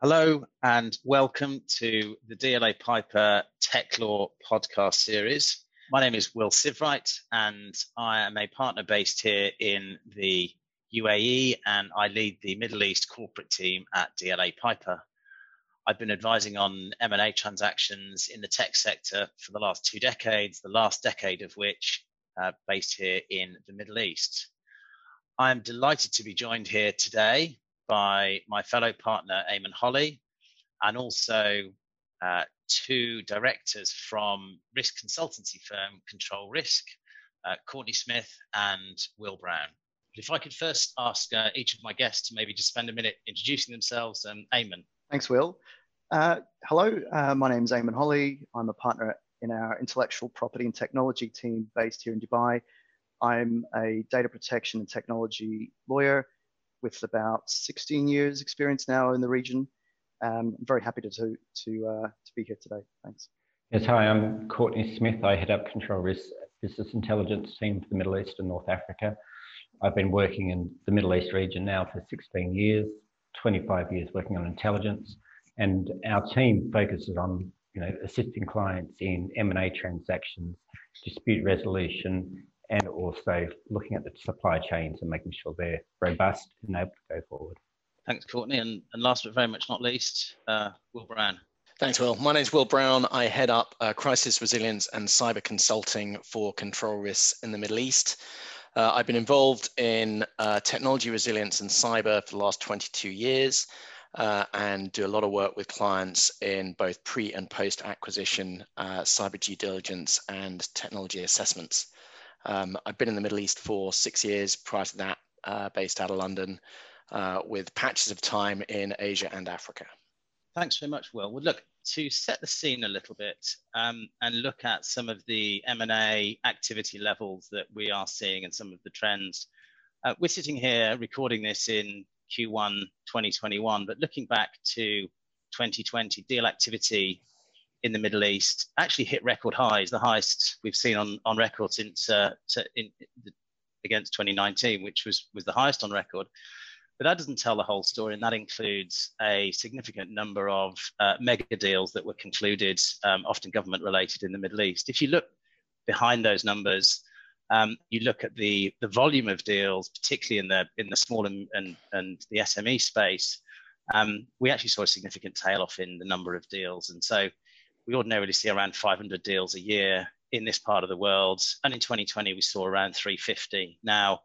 Hello and welcome to the DLA Piper Tech Law podcast series. My name is Will Sivewright and I am a partner based here in the UAE and I lead the Middle East corporate team at DLA Piper. I've been advising on M&A transactions in the tech sector for the last two decades, the last decade of which uh, based here in the Middle East. I am delighted to be joined here today by my fellow partner, Eamon Holley, and also uh, two directors from risk consultancy firm Control Risk, uh, Courtney Smith and Will Brown. If I could first ask uh, each of my guests to maybe just spend a minute introducing themselves, and Eamon. Thanks, Will. Uh, hello, uh, my name is Eamon Holley. I'm a partner in our intellectual property and technology team based here in Dubai. I'm a data protection and technology lawyer with about 16 years experience now in the region. Um, I'm very happy to, to, to, uh, to be here today. Thanks. Yes, hi, I'm Courtney Smith. I head up Control Risk Business Intelligence team for the Middle East and North Africa. I've been working in the Middle East region now for 16 years, 25 years working on intelligence, and our team focuses on you know assisting clients in M&A transactions, dispute resolution, and also looking at the supply chains and making sure they're robust and able to go forward. Thanks, Courtney. And, and last but very much not least, uh, Will Brown. Thanks, Will. My name is Will Brown. I head up uh, crisis resilience and cyber consulting for control risks in the Middle East. Uh, I've been involved in uh, technology resilience and cyber for the last 22 years uh, and do a lot of work with clients in both pre and post acquisition uh, cyber due diligence and technology assessments. Um, I've been in the Middle East for six years. Prior to that, uh, based out of London, uh, with patches of time in Asia and Africa. Thanks very much, Will. Well, look to set the scene a little bit um, and look at some of the M&A activity levels that we are seeing and some of the trends. Uh, we're sitting here recording this in Q1 2021, but looking back to 2020, deal activity in the Middle East actually hit record highs, the highest we've seen on, on record since uh, in, against 2019, which was, was the highest on record. But that doesn't tell the whole story, and that includes a significant number of uh, mega deals that were concluded, um, often government related in the Middle East. If you look behind those numbers, um, you look at the, the volume of deals, particularly in the in the small and, and, and the SME space, um, we actually saw a significant tail off in the number of deals. And so we ordinarily see around 500 deals a year in this part of the world. And in 2020, we saw around 350. Now,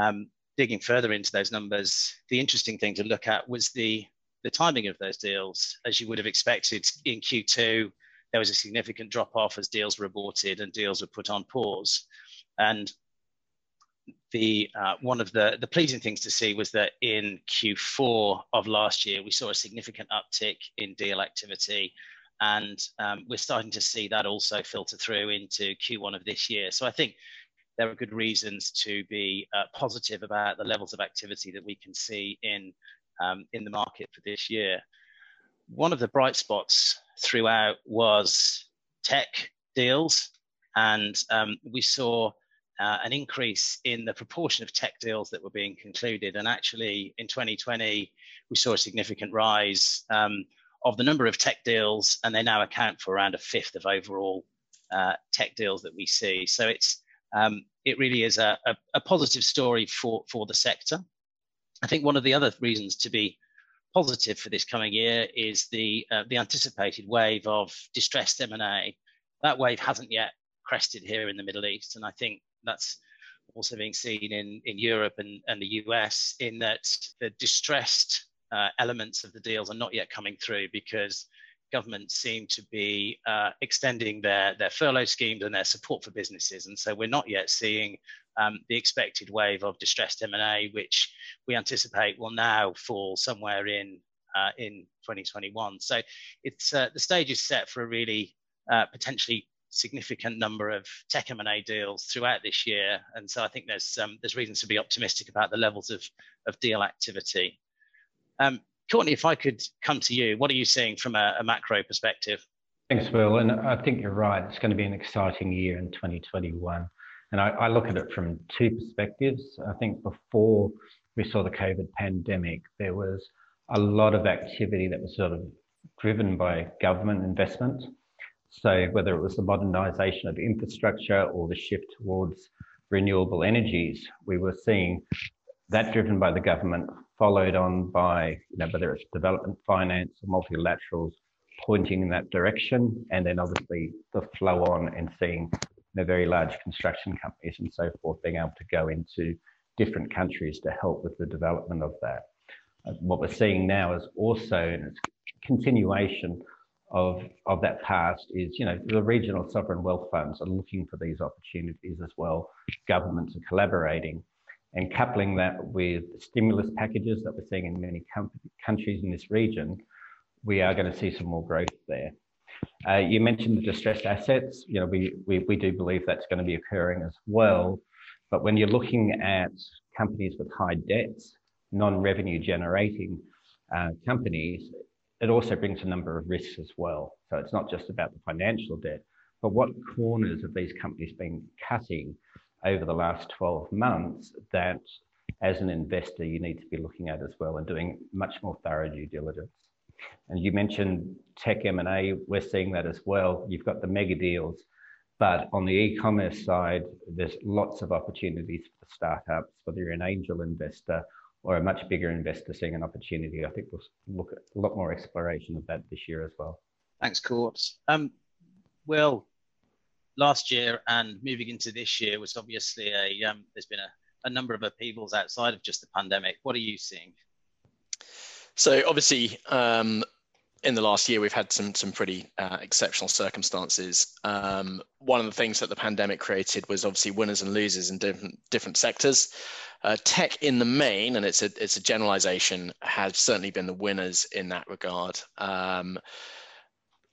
um, digging further into those numbers, the interesting thing to look at was the, the timing of those deals. As you would have expected in Q2, there was a significant drop off as deals were aborted and deals were put on pause. And the uh, one of the, the pleasing things to see was that in Q4 of last year, we saw a significant uptick in deal activity and um, we're starting to see that also filter through into Q1 of this year. So I think there are good reasons to be uh, positive about the levels of activity that we can see in um, in the market for this year. One of the bright spots throughout was tech deals, and um, we saw uh, an increase in the proportion of tech deals that were being concluded. And actually, in 2020, we saw a significant rise. Um, of the number of tech deals, and they now account for around a fifth of overall uh, tech deals that we see. So it's um, it really is a, a, a, positive story for for the sector. I think one of the other reasons to be positive for this coming year is the uh, the anticipated wave of distressed M&A. That wave hasn't yet crested here in the Middle East, and I think that's also being seen in in Europe and, and the US in that the distressed uh, elements of the deals are not yet coming through because governments seem to be uh, extending their, their furlough schemes and their support for businesses. And so we're not yet seeing um, the expected wave of distressed M&A, which we anticipate will now fall somewhere in, uh, in 2021. So it's, uh, the stage is set for a really uh, potentially significant number of tech M&A deals throughout this year. And so I think there's, um, there's reasons to be optimistic about the levels of, of deal activity. Um, Courtney, if I could come to you, what are you seeing from a, a macro perspective? Thanks, Will. And I think you're right. It's going to be an exciting year in 2021. And I, I, look at it from two perspectives. I think before we saw the COVID pandemic, there was a lot of activity that was sort of driven by government investment. So whether it was the modernisation of infrastructure or the shift towards renewable energies, we were seeing that driven by the government, followed on by you know, whether it's development finance or multilaterals pointing in that direction, and then obviously the flow on and seeing you know, very large construction companies and so forth being able to go into different countries to help with the development of that. Uh, what we're seeing now is also, and it's continuation of, of that past is, you know, the regional sovereign wealth funds are looking for these opportunities as well. Governments are collaborating and coupling that with stimulus packages that we're seeing in many countries in this region, we are going to see some more growth there. Uh, you mentioned the distressed assets. You know, we, we, we do believe that's going to be occurring as well. But when you're looking at companies with high debts, non-revenue generating uh, companies, it also brings a number of risks as well. So it's not just about the financial debt, but what corners have these companies been cutting over the last 12 months that as an investor you need to be looking at as well and doing much more thorough due diligence. And you mentioned tech M&A, we're seeing that as well. You've got the mega deals, but on the e-commerce side, there's lots of opportunities for the startups, whether you're an angel investor or a much bigger investor seeing an opportunity. I think we'll look at a lot more exploration of that this year as well. Thanks, Court. Um, well, last year and moving into this year was obviously a um, there's been a, a number of upheavals outside of just the pandemic. What are you seeing? So obviously, um, in the last year, we've had some some pretty uh, exceptional circumstances. Um, one of the things that the pandemic created was obviously winners and losers in different different sectors. Uh, tech, in the main, and it's a it's a generalization, has certainly been the winners in that regard. Um,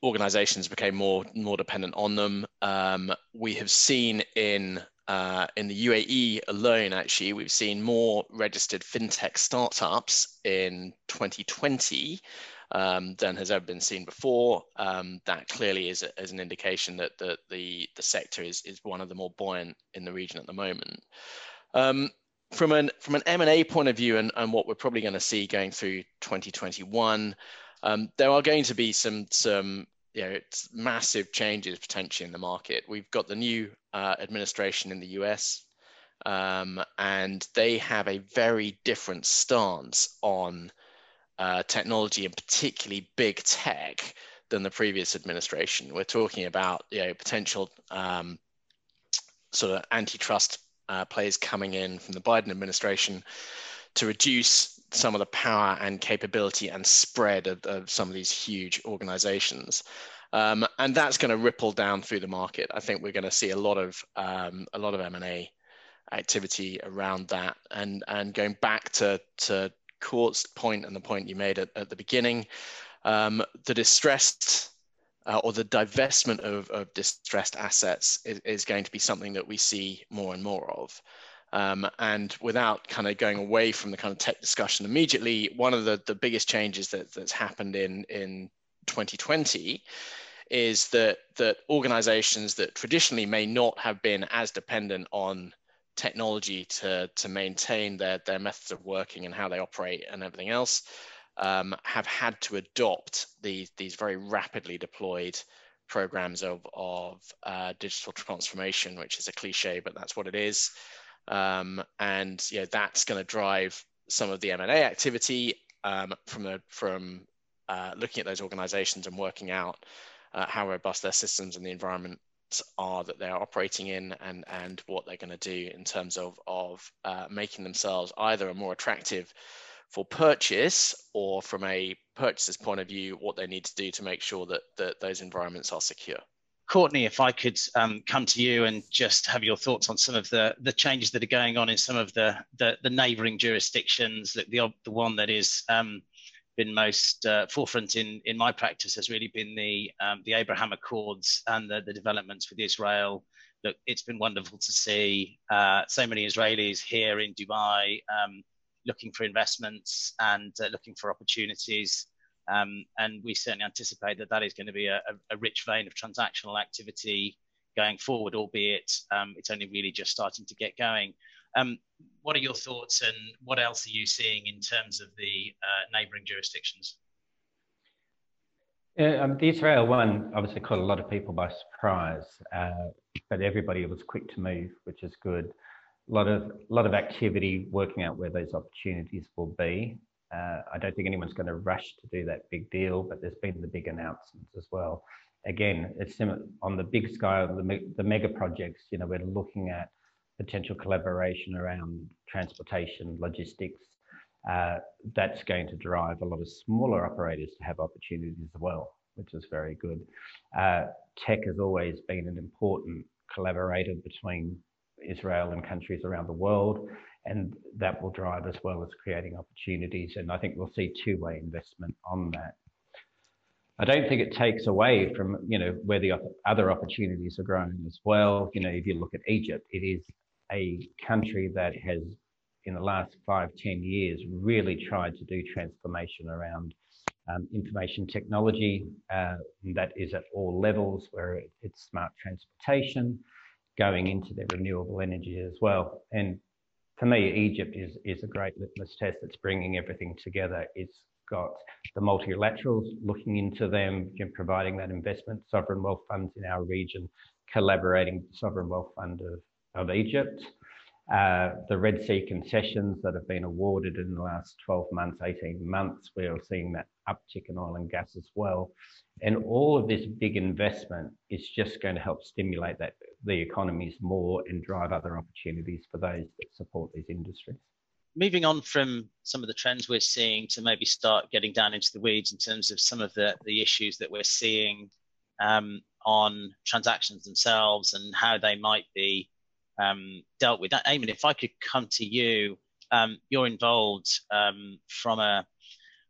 organizations became more more dependent on them. Um, we have seen in uh, in the UAE alone, actually, we've seen more registered fintech startups in 2020 um, than has ever been seen before. Um, that clearly is, a, is, an indication that the, the, the sector is, is one of the more buoyant in the region at the moment. Um, from an from an M&A point of view and, and what we're probably going to see going through 2021, um, there are going to be some some you know it's massive changes potentially in the market. We've got the new uh, administration in the US, um, and they have a very different stance on uh, technology and particularly big tech than the previous administration. We're talking about you know potential um, sort of antitrust uh, players coming in from the Biden administration to reduce some of the power and capability and spread of, of some of these huge organizations. Um, and that's going to ripple down through the market. I think we're going to see a lot of um, a lot of M and A activity around that. And and going back to to Court's point and the point you made at, at the beginning, um, the distressed uh, or the divestment of, of distressed assets is, is, going to be something that we see more and more of. Um, and without kind of going away from the kind of tech discussion immediately, one of the, the biggest changes that, that's happened in, in 2020 is that that organizations that traditionally may not have been as dependent on technology to, to maintain their, their methods of working and how they operate and everything else um, have had to adopt these, these very rapidly deployed programs of, of uh, digital transformation, which is a cliche, but that's what it is. Um, and that's going to drive some of the M&A activity um, from, the, from uh, looking at those organizations and working out uh, how robust their systems and the environment are that they're operating in and and what they're going to do in terms of of uh, making themselves either a more attractive for purchase or from a purchaser's point of view what they need to do to make sure that that those environments are secure Courtney, if I could um, come to you and just have your thoughts on some of the, the changes that are going on in some of the, the, the neighbouring jurisdictions, the, the, the one that is um, been most uh, forefront in, in my practice has really been the, um, the Abraham Accords and the, the developments with Israel. Look, it's been wonderful to see uh, so many Israelis here in Dubai um, looking for investments and uh, looking for opportunities. Um, and we certainly anticipate that that is going to be a, a, rich vein of transactional activity going forward, albeit um, it's only really just starting to get going. Um, what are your thoughts and what else are you seeing in terms of the uh, neighbouring jurisdictions? Yeah, um, the Israel one obviously caught a lot of people by surprise, uh, but everybody was quick to move, which is good. A lot of lot of activity working out where those opportunities will be. Uh, I don't think anyone's going to rush to do that big deal, but there's been the big announcements as well. Again, it's on the big scale, the, the mega projects. You know, we're looking at potential collaboration around transportation, logistics, uh, that's going to drive a lot of smaller operators to have opportunities as well, which is very good. Uh, tech has always been an important collaborator between Israel and countries around the world, and that will drive as well as creating opportunities. And I think we'll see two-way investment on that. I don't think it takes away from you know where the other opportunities are growing as well. You know, if you look at Egypt, it is a country that has in the last five, ten years, really tried to do transformation around um, information technology. Uh, that is at all levels, where it's smart transportation, going into their renewable energy as well. And for me, Egypt is, is a great litmus test that's bringing everything together. It's got the multilaterals looking into them, providing that investment, sovereign wealth funds in our region, collaborating sovereign wealth fund of, of Egypt. Uh, the Red Sea concessions that have been awarded in the last 12 months, 18 months, we're seeing that uptick in oil and gas as well. And all of this big investment is just going to help stimulate that the economies more and drive other opportunities for those that support these industries. Moving on from some of the trends we're seeing to maybe start getting down into the weeds in terms of some of the, the issues that we're seeing um, on transactions themselves and how they might be um, dealt with. That. Eamon, if I could come to you, um, you're involved um, from a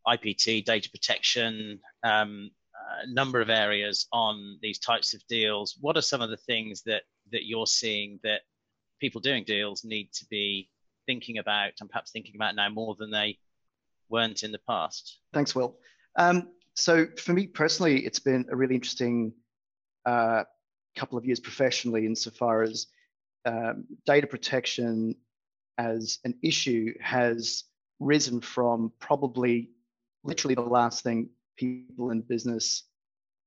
IPT data protection, um, number of areas on these types of deals. What are some of the things that that you're seeing that people doing deals need to be thinking about and perhaps thinking about now more than they weren't in the past? Thanks, Will. Um, so for me personally, it's been a really interesting uh, couple of years professionally insofar as um, data protection as an issue has risen from probably literally the last thing people in business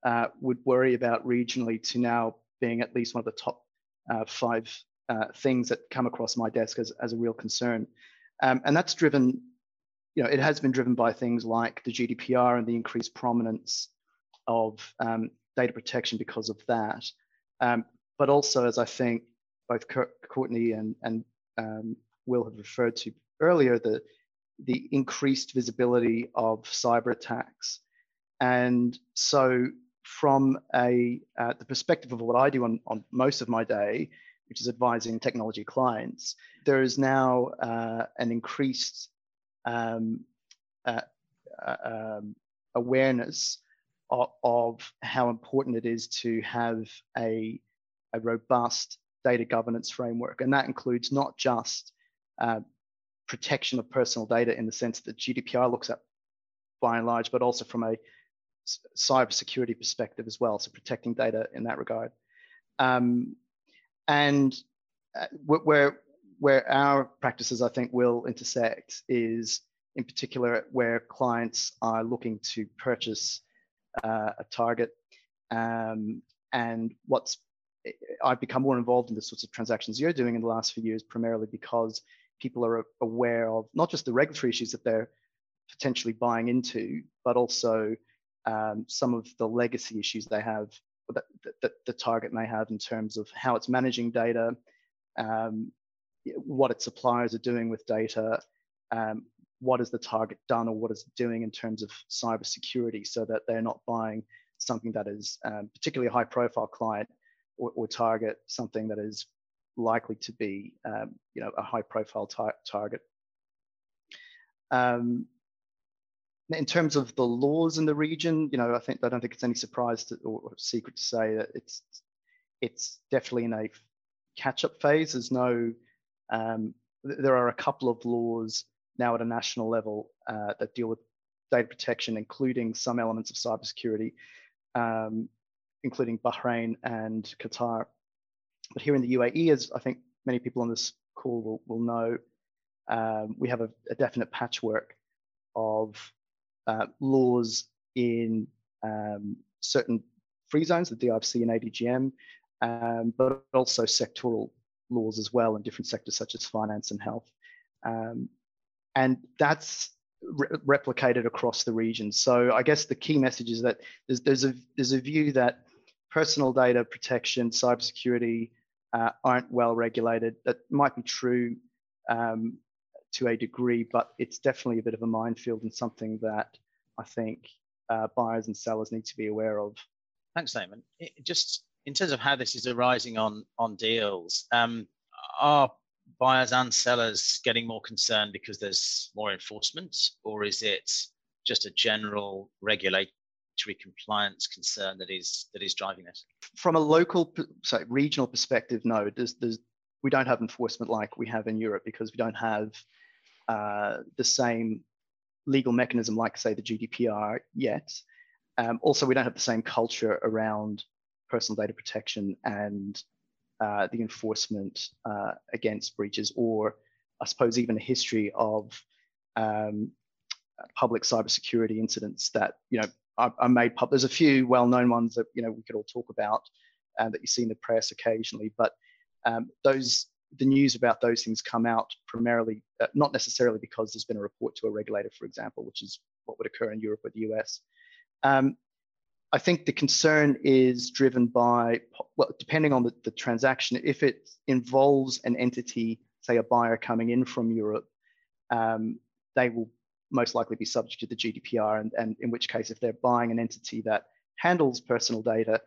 uh, would worry about regionally to now being at least one of the top uh, five uh, things that come across my desk as, as a real concern. Um, and that's driven, you know, it has been driven by things like the GDPR and the increased prominence of um, data protection because of that. Um, but also, as I think both Courtney and, and um, Will have referred to earlier, the, the increased visibility of cyber attacks. And so from a uh, the perspective of what I do on, on most of my day, which is advising technology clients, there is now uh, an increased um, uh, uh um, awareness of, of, how important it is to have a, a robust data governance framework. And that includes not just uh, protection of personal data in the sense that GDPR looks at by and large, but also from a cybersecurity perspective as well. So protecting data in that regard. Um, and uh, where, where our practices, I think, will intersect is in particular where clients are looking to purchase uh, a target um, and what's I've become more involved in the sorts of transactions you're doing in the last few years, primarily because people are aware of not just the regulatory issues that they're potentially buying into, but also um, some of the legacy issues they have that, that, the target may have in terms of how it's managing data, um, what its suppliers are doing with data, um, what is the target done or what is it doing in terms of cybersecurity so that they're not buying something that is um, particularly a high profile client or, or target something that is likely to be, um, you know, a high profile tar target. Um, in terms of the laws in the region, you know, I think I don't think it's any surprise to, or secret to say that it's it's definitely in a catch-up phase. There's no, um, there are a couple of laws now at a national level uh, that deal with data protection, including some elements of cybersecurity. Um, including Bahrain and Qatar. But here in the UAE, as I think many people on this call will, will know, um, we have a, a, definite patchwork of uh, laws in um, certain free zones, the DIFC and ADGM, um, but also sectoral laws as well in different sectors such as finance and health. Um, and that's re replicated across the region. So I guess the key message is that there's, there's, a, there's a view that personal data protection, cybersecurity uh, aren't well regulated. That might be true um, to a degree, but it's definitely a bit of a minefield and something that I think uh, buyers and sellers need to be aware of. Thanks, Eamon. It, just in terms of how this is arising on on deals, um, are buyers and sellers getting more concerned because there's more enforcement, or is it just a general regulatory compliance concern that is that is driving this? From a local, sorry, regional perspective, no. There's, there's we don't have enforcement like we have in Europe because we don't have uh, the same legal mechanism like, say, the GDPR yet. Um, also, we don't have the same culture around personal data protection and uh, the enforcement uh, against breaches, or I suppose even a history of um, public cybersecurity incidents that you know are, are made public. There's a few well-known ones that you know we could all talk about uh, that you see in the press occasionally, but um, those the news about those things come out primarily uh, not necessarily because there's been a report to a regulator, for example, which is what would occur in Europe or the US. Um, I think the concern is driven by, well, depending on the, the transaction, if it involves an entity, say a buyer coming in from Europe, um, they will most likely be subject to the GDPR. And, and, in which case, if they're buying an entity that handles personal data,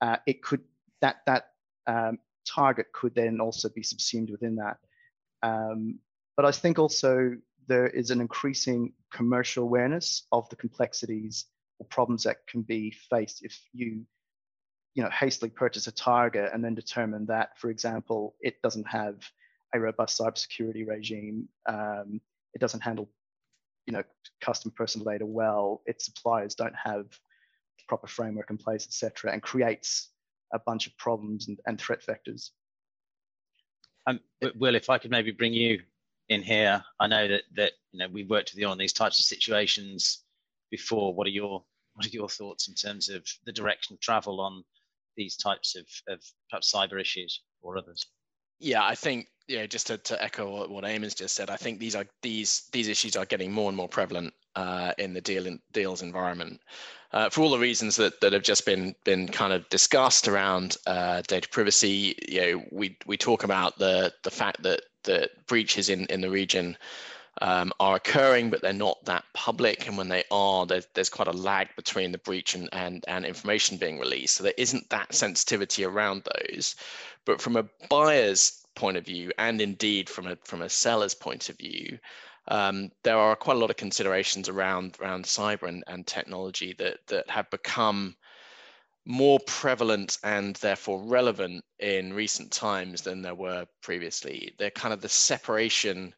uh, it could that that um, target could then also be subsumed within that. Um, but I think also there is an increasing commercial awareness of the complexities or problems that can be faced if you you know hastily purchase a target and then determine that for example it doesn't have a robust cybersecurity regime um, it doesn't handle you know custom personal data well its suppliers don't have proper framework in place etc and creates a bunch of problems and, and threat vectors um, will if i could maybe bring you in here i know that that you know we've worked with you on these types of situations before. What are your what are your thoughts in terms of the direction of travel on these types of, of perhaps cyber issues or others? Yeah, I think yeah, just to, to echo what, what Eamon's just said, I think these are these these issues are getting more and more prevalent uh, in the deal in, deals environment. Uh, for all the reasons that, that have just been been kind of discussed around uh, data privacy, you know, we we talk about the the fact that breaches in in the region um, are occurring, but they're not that public. And when they are, there's, there's quite a lag between the breach and, and, and information being released. So there isn't that sensitivity around those. But from a buyer's point of view, and indeed from a, from a seller's point of view, um, there are quite a lot of considerations around, around cyber and, and technology that, that have become more prevalent and therefore relevant in recent times than there were previously. They're kind of the separation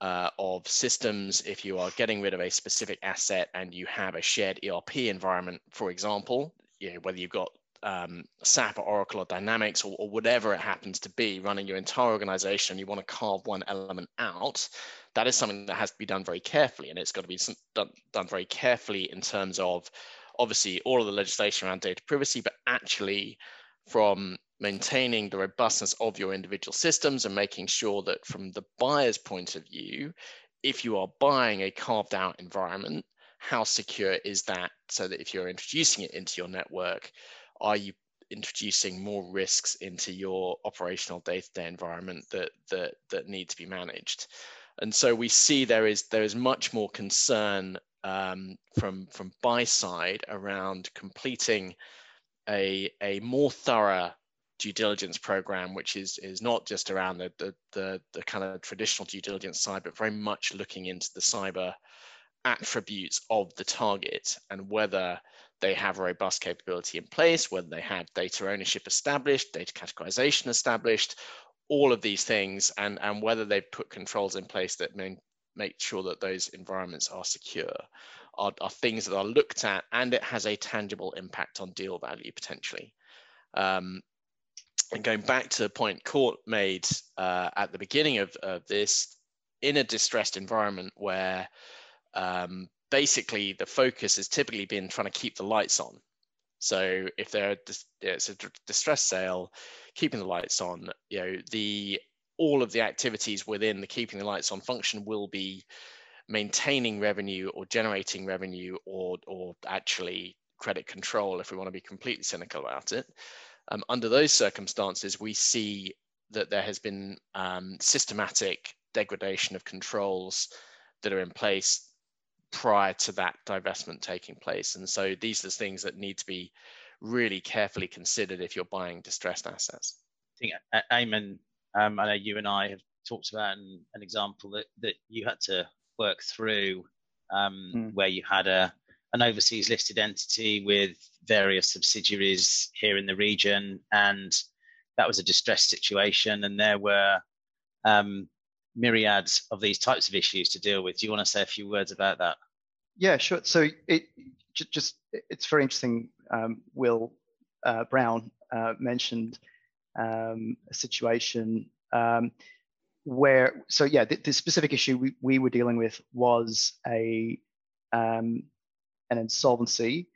uh, of systems if you are getting rid of a specific asset and you have a shared ERP environment, for example, you know, whether you've got um, SAP or Oracle or Dynamics or, or, whatever it happens to be running your entire organization, you want to carve one element out, that is something that has to be done very carefully. And it's got to be done, done very carefully in terms of obviously all of the legislation around data privacy, but actually from maintaining the robustness of your individual systems and making sure that from the buyer's point of view, if you are buying a carved out environment, how secure is that so that if you're introducing it into your network, are you introducing more risks into your operational day-to-day environment that that that need to be managed? And so we see there is there is much more concern um, from from buy side around completing a a more thorough due diligence program, which is is not just around the, the the, the kind of traditional due diligence side, but very much looking into the cyber attributes of the target and whether they have a robust capability in place, whether they have data ownership established, data categorization established, all of these things, and, and whether they've put controls in place that make sure that those environments are secure, are, are things that are looked at and it has a tangible impact on deal value potentially. Um, and going back to the point Court made uh, at the beginning of, of, this, in a distressed environment where um, basically the focus has typically been trying to keep the lights on. So if there it's a distress sale, keeping the lights on, you know, the all of the activities within the keeping the lights on function will be maintaining revenue or generating revenue or or actually credit control if we want to be completely cynical about it. Um, under those circumstances, we see that there has been um, systematic degradation of controls that are in place prior to that divestment taking place. And so these are the things that need to be really carefully considered if you're buying distressed assets. I think, uh, Eamon, um, I know you and I have talked about an, an example that, that you had to work through um, mm. where you had a an overseas listed entity with various subsidiaries here in the region, and that was a distressed situation, and there were um, myriads of these types of issues to deal with. Do you want to say a few words about that? Yeah, sure. So it just it's very interesting. Um, Will uh, Brown uh, mentioned um, a situation um, where, so yeah, the, the, specific issue we, we were dealing with was a um, an insolvency,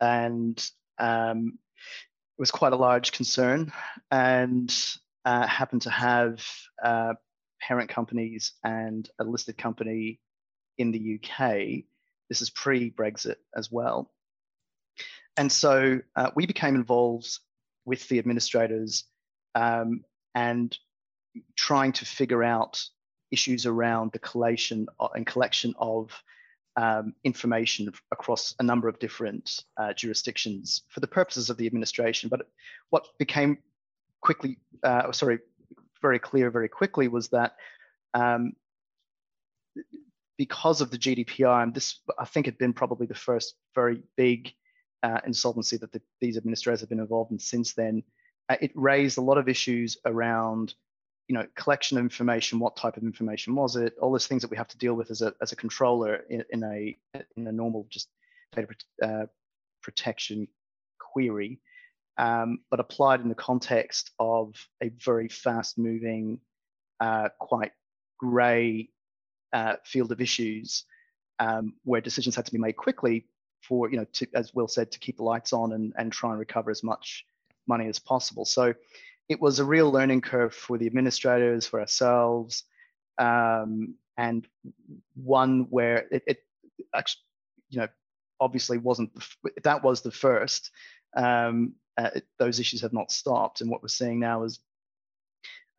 and um, it was quite a large concern, and uh, happened to have uh, parent companies and a listed company in the UK. This is pre-Brexit as well, and so uh, we became involved with the administrators um, and trying to figure out issues around the collation uh, and collection of um, information across a number of different uh, jurisdictions for the purposes of the administration. But what became quickly, uh, sorry, very clear very quickly was that um, because of the GDPR, and this I think had been probably the first very big uh, insolvency that the, these administrators have been involved in since then, uh, it raised a lot of issues around you know collection of information what type of information was it all those things that we have to deal with as a, as a controller in, in a in a normal just data uh, protection query um, but applied in the context of a very fast moving uh, quite gray uh, field of issues um, where decisions had to be made quickly for you know to, as will said to keep the lights on and, and try and recover as much money as possible so it was a real learning curve for the administrators, for ourselves, um, and one where it, it, actually, you know, obviously wasn't that was the first. Um, uh, it, those issues have not stopped, and what we're seeing now is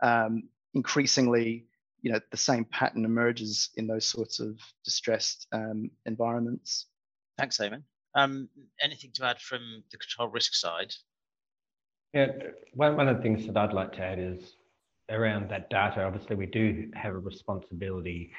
um, increasingly, you know, the same pattern emerges in those sorts of distressed um, environments. Thanks, Eamon. Um, anything to add from the control risk side? Yeah, one, one of the things that I'd like to add is around that data. Obviously, we do have a responsibility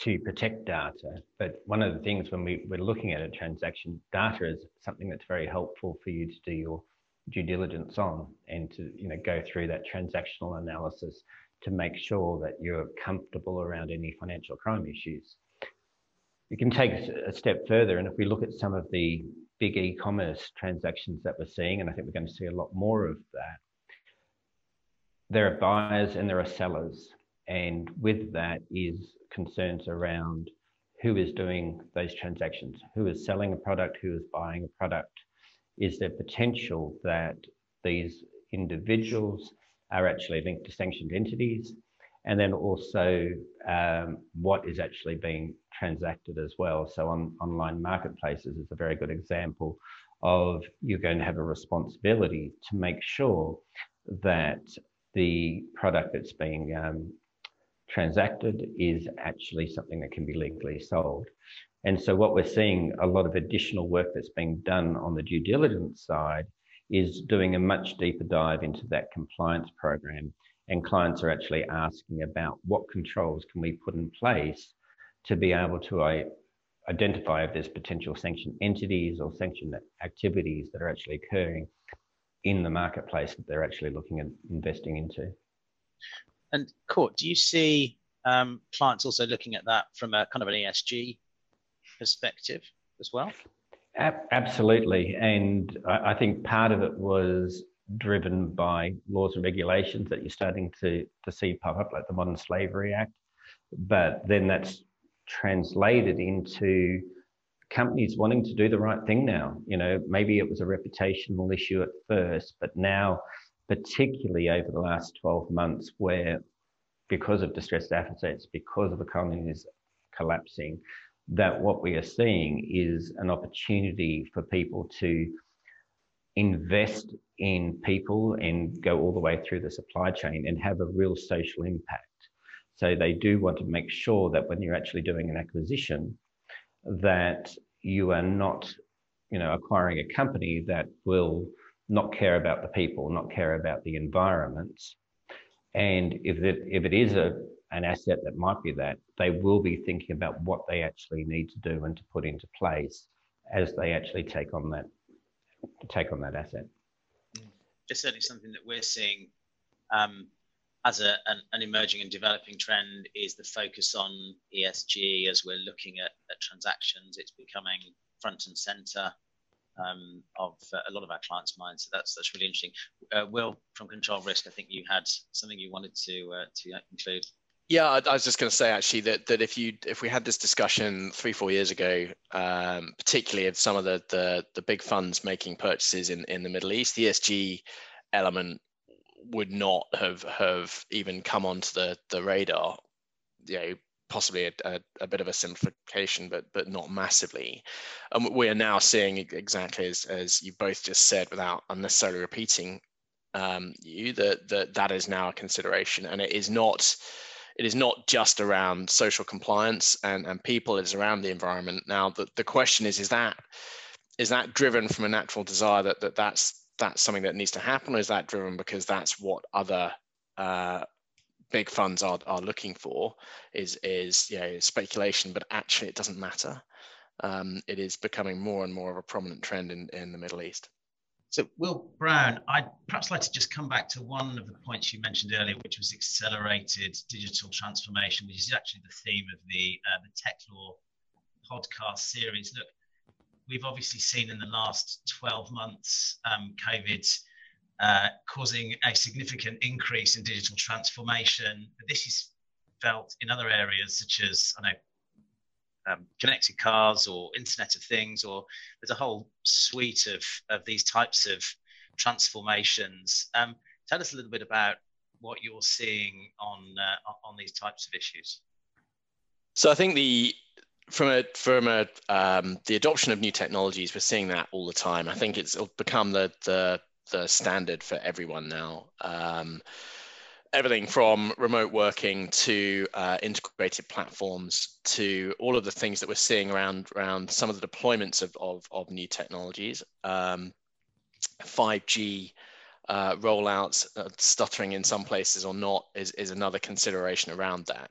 to protect data, but one of the things when we, we're looking at a transaction, data is something that's very helpful for you to do your due diligence on and to you know go through that transactional analysis to make sure that you're comfortable around any financial crime issues. You can take a step further, and if we look at some of the big e-commerce transactions that we're seeing, and I think we're going to see a lot more of that. There are buyers and there are sellers, and with that is concerns around who is doing those transactions, who is selling a product, who is buying a product. Is there potential that these individuals are actually linked to sanctioned entities? And then also um, what is actually being transacted as well. So on online marketplaces is a very good example of you're going to have a responsibility to make sure that the product that's being um, transacted is actually something that can be legally sold. And so what we're seeing a lot of additional work that's being done on the due diligence side is doing a much deeper dive into that compliance program. And clients are actually asking about what controls can we put in place to be able to uh, identify if there's potential sanctioned entities or sanctioned activities that are actually occurring in the marketplace that they're actually looking at investing into. And Court, do you see um, clients also looking at that from a kind of an ESG perspective as well? Absolutely, and I think part of it was driven by laws and regulations that you're starting to, to see pop up, like the Modern Slavery Act. But then that's translated into companies wanting to do the right thing now. You know, maybe it was a reputational issue at first, but now, particularly over the last 12 months, where because of distressed assets, because of economies collapsing, that what we are seeing is an opportunity for people to invest in people and go all the way through the supply chain and have a real social impact. So they do want to make sure that when you're actually doing an acquisition, that you are not, you know, acquiring a company that will not care about the people, not care about the environment. And if it, if it is a, an asset that might be that, they will be thinking about what they actually need to do and to put into place as they actually take on that take on that asset. It's certainly something that we're seeing um, as a, an, an, emerging and developing trend is the focus on ESG as we're looking at, at transactions. It's becoming front and center um, of uh, a lot of our clients' minds. So that's that's really interesting. Uh, Will from Control Risk, I think you had something you wanted to uh, to include. Yeah, I, I was just going to say actually that that if you if we had this discussion three four years ago, um, particularly of some of the, the the big funds making purchases in in the Middle East, the ESG element would not have have even come onto the the radar. You know, possibly a, a, a, bit of a simplification, but but not massively. And we are now seeing exactly as as you both just said, without unnecessarily repeating um, you, that that that is now a consideration, and it is not. It is not just around social compliance and, and people, it is around the environment. Now, the, the question is, is that is that driven from a natural desire that, that that's that's something that needs to happen, or is that driven because that's what other uh, big funds are, are looking for? Is is you know, speculation, but actually it doesn't matter. Um, it is becoming more and more of a prominent trend in, in the Middle East. So, Will Brown, I'd perhaps like to just come back to one of the points you mentioned earlier, which was accelerated digital transformation, which is actually the theme of the uh, the Tech Law podcast series. Look, we've obviously seen in the last 12 months um, COVID uh, causing a significant increase in digital transformation. This is felt in other areas such as, I know, um, connected cars or Internet of Things, or there's a whole suite of, of these types of transformations. Um, tell us a little bit about what you're seeing on uh, on these types of issues. So I think the from a from a um, the adoption of new technologies, we're seeing that all the time. I think it's become the the the standard for everyone now. Um, everything from remote working to uh, integrated platforms to all of the things that we're seeing around around some of the deployments of of, of new technologies. Um, 5G uh, rollouts, uh, stuttering in some places or not, is, is another consideration around that.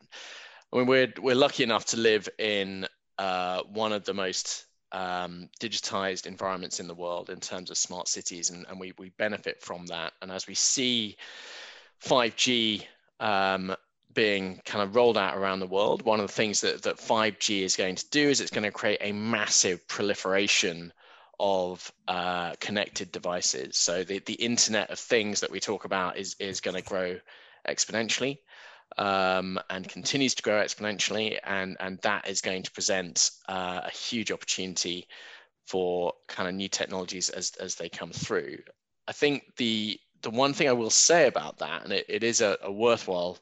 I mean, we're we're lucky enough to live in uh, one of the most um, digitized environments in the world in terms of smart cities, and, and we we benefit from that. And as we see 5G um, being kind of rolled out around the world, one of the things that that 5G is going to do is it's going to create a massive proliferation of uh, connected devices. So the, the Internet of Things that we talk about is is going to grow exponentially um, and continues to grow exponentially. And, and that is going to present uh, a huge opportunity for kind of new technologies as, as they come through. I think the, the one thing I will say about that, and it, it is a, a worthwhile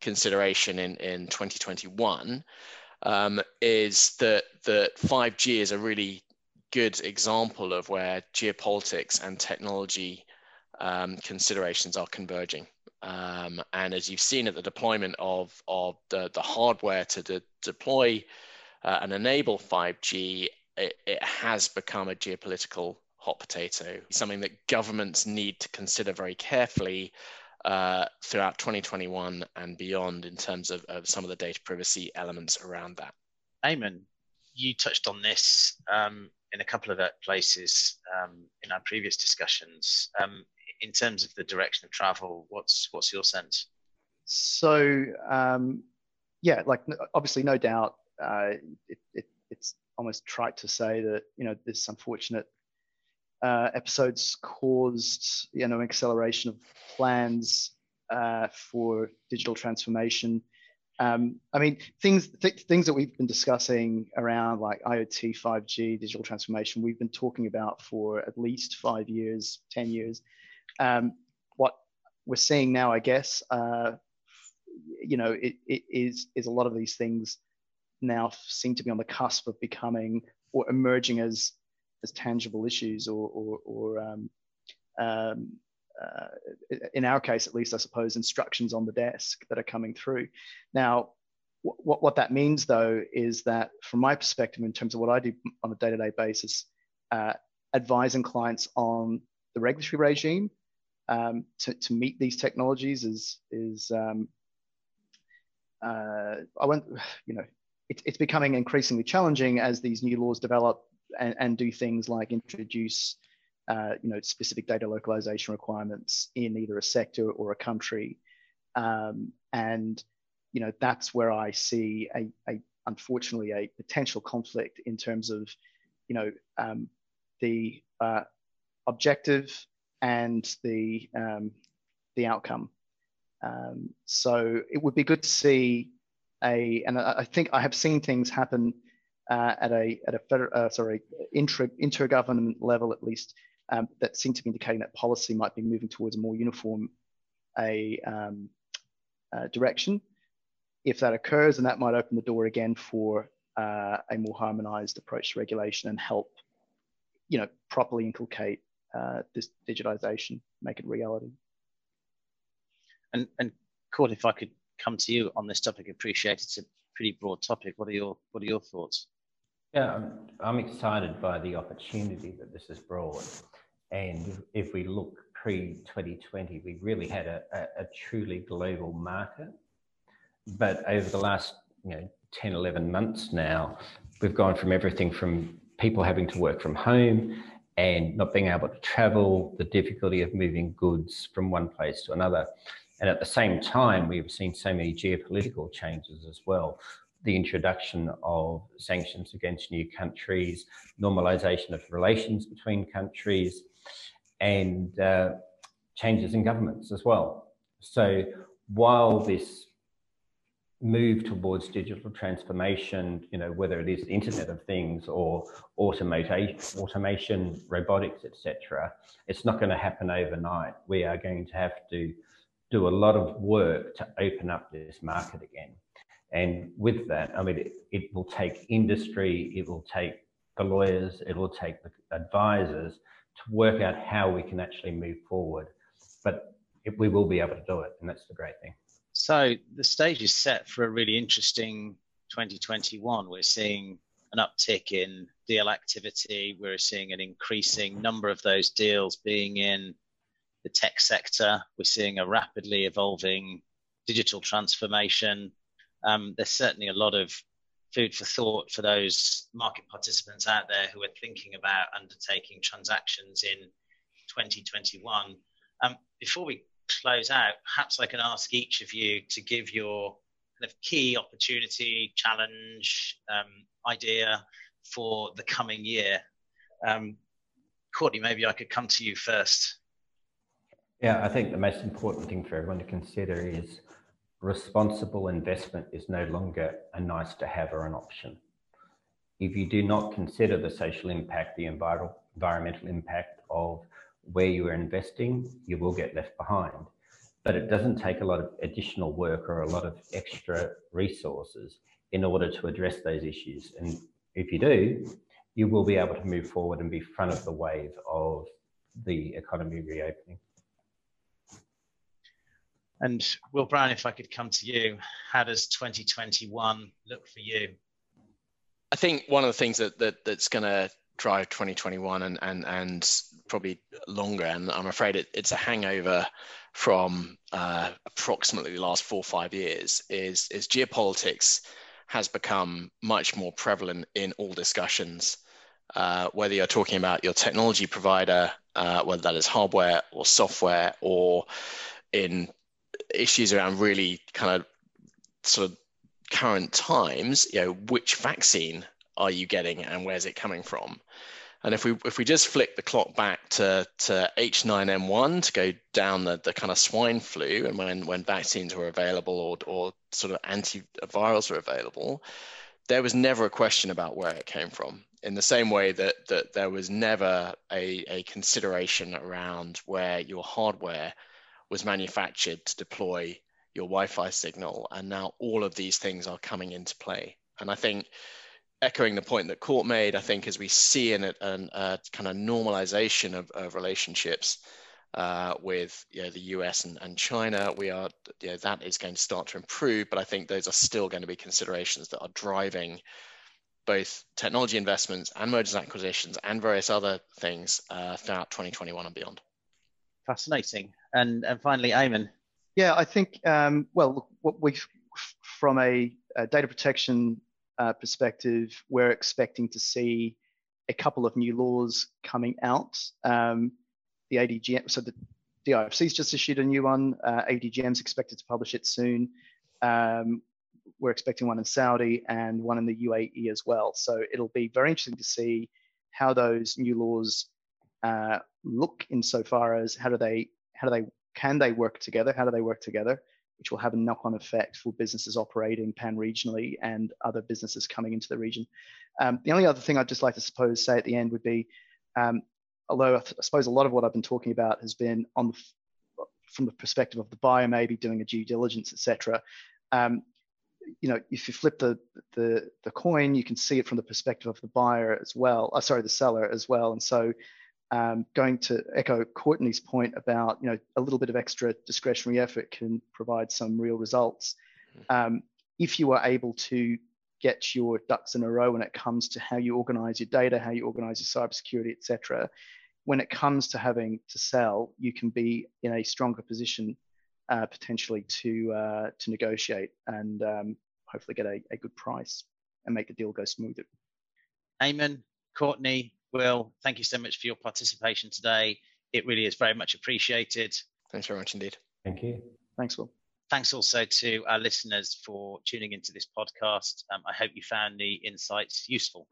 consideration in, in 2021, um, is that, that 5G is a really good example of where geopolitics and technology um, considerations are converging. Um, and as you've seen at the deployment of, of the, the hardware to de deploy uh, and enable 5G, it, it has become a geopolitical hot potato, something that governments need to consider very carefully uh, throughout 2021 and beyond in terms of, of, some of the data privacy elements around that. Eamon, you touched on this um, in a couple of places um, in our previous discussions. Um, in terms of the direction of travel, what's what's your sense? So um, yeah, like obviously, no doubt, uh, it, it, it's almost trite to say that you know this unfortunate uh, episodes caused you know acceleration of plans uh, for digital transformation. Um, I mean, things th- things that we've been discussing around like IoT, 5G, digital transformation, we've been talking about for at least five years, ten years. Um, what we're seeing now, I guess, uh, you know, it, it is is a lot of these things now seem to be on the cusp of becoming or emerging as as tangible issues or or, or um, um, uh, in our case at least I suppose instructions on the desk that are coming through. Now what, what that means though is that from my perspective in terms of what I do on a day-to-day basis uh, advising clients on the regulatory regime um, to, to meet these technologies is is um, uh, I you know it, it's becoming increasingly challenging as these new laws develop and, and do things like introduce uh, you know specific data localization requirements in either a sector or a country. Um, and you know that's where i see a, a, unfortunately a potential conflict in terms of you know um, the uh, objective and the um, the outcome um, so it would be good to see a, and I think I have seen things happen uh, at a at a federal, uh, sorry, intra intergovernment level at least um, that seem to be indicating that policy might be moving towards a more uniform a um, uh, direction. If that occurs, and that might open the door again for uh, a more harmonized approach to regulation and help, you know, properly inculcate uh, this digitization, make it reality. And and Court, if I could come to you on this topic. Appreciate it's a pretty broad topic. What are your What are your thoughts? Yeah, I'm, I'm excited by the opportunity that this has brought. And if we look pre 2020, we really had a, a, a, truly global market. But over the last you know 10, 11 months now, we've gone from everything from people having to work from home and not being able to travel, the difficulty of moving goods from one place to another, and at the same time, we've seen so many geopolitical changes as well. The introduction of sanctions against new countries, normalization of relations between countries, and uh, changes in governments as well. So while this move towards digital transformation, you know, whether it is Internet of Things or automation, automation robotics, etc., it's not going to happen overnight. We are going to have to do a lot of work to open up this market again. And with that, I mean, it, it will take industry, it will take the lawyers, it will take the advisors to work out how we can actually move forward. But it, we will be able to do it, and that's the great thing. So the stage is set for a really interesting 2021. We're seeing an uptick in deal activity. We're seeing an increasing number of those deals being in the tech sector. We're seeing a rapidly evolving digital transformation. Um, there's certainly a lot of food for thought for those market participants out there who are thinking about undertaking transactions in 2021. Um, before we close out, perhaps I can ask each of you to give your kind of key opportunity, challenge, um, idea for the coming year. Um, Courtney, maybe I could come to you first. Yeah, I think the most important thing for everyone to consider is responsible investment is no longer a nice to have or an option. If you do not consider the social impact, the environmental impact of where you are investing, you will get left behind. But it doesn't take a lot of additional work or a lot of extra resources in order to address those issues. And if you do, you will be able to move forward and be front of the wave of the economy reopening. And Will Brown, if I could come to you, how does 2021 look for you? I think one of the things that, that that's going to drive 2021 and, and, and probably longer, and I'm afraid it, it's a hangover from uh, approximately the last four or five years, is, is geopolitics has become much more prevalent in all discussions. Uh, whether you're talking about your technology provider, uh, whether that is hardware or software, or in issues around really kind of sort of current times, you know, which vaccine are you getting and where's it coming from? And if we if we just flick the clock back to, to H9N1 to go down the, the kind of swine flu and when, when vaccines were available or, or sort of antivirals were available, there was never a question about where it came from. In the same way that that there was never a, a consideration around where your hardware was manufactured to deploy your Wi-Fi signal, and now all of these things are coming into play. And I think echoing the point that Court made, I think as we see in a, a kind of normalization of, of relationships uh, with you know, the US and, and China, we are you know, that is going to start to improve. But I think those are still going to be considerations that are driving both technology investments and mergers and acquisitions and various other things uh, throughout 2021 and beyond. Fascinating. And and finally, Eamon. Yeah, I think um, well, what we from a, a data protection uh, perspective, we're expecting to see a couple of new laws coming out. Um, the ADGM, so the DIFC's just issued a new one. Uh, ADGM's expected to publish it soon. Um, we're expecting one in Saudi and one in the UAE as well. So it'll be very interesting to see how those new laws uh, look insofar as how do they how do they can they work together? How do they work together? Which will have a knock-on effect for businesses operating pan-regionally and other businesses coming into the region. Um, the only other thing I'd just like to suppose say at the end would be, um, although I, suppose a lot of what I've been talking about has been on the, from the perspective of the buyer, maybe doing a due diligence, etc. Um, you know, if you flip the, the the coin, you can see it from the perspective of the buyer as well. Uh, sorry, the seller as well. And so um, going to echo Courtney's point about you know a little bit of extra discretionary effort can provide some real results. Mm-hmm. Um, if you are able to get your ducks in a row when it comes to how you organize your data, how you organize your cybersecurity, etc., when it comes to having to sell, you can be in a stronger position uh, potentially to uh, to negotiate and um, hopefully get a, a good price and make the deal go smoother. Eamon, Courtney, Will, thank you so much for your participation today. It really is very much appreciated. Thanks very much indeed. Thank you. Thanks, Will. Thanks also to our listeners for tuning into this podcast. Um, I hope you found the insights useful.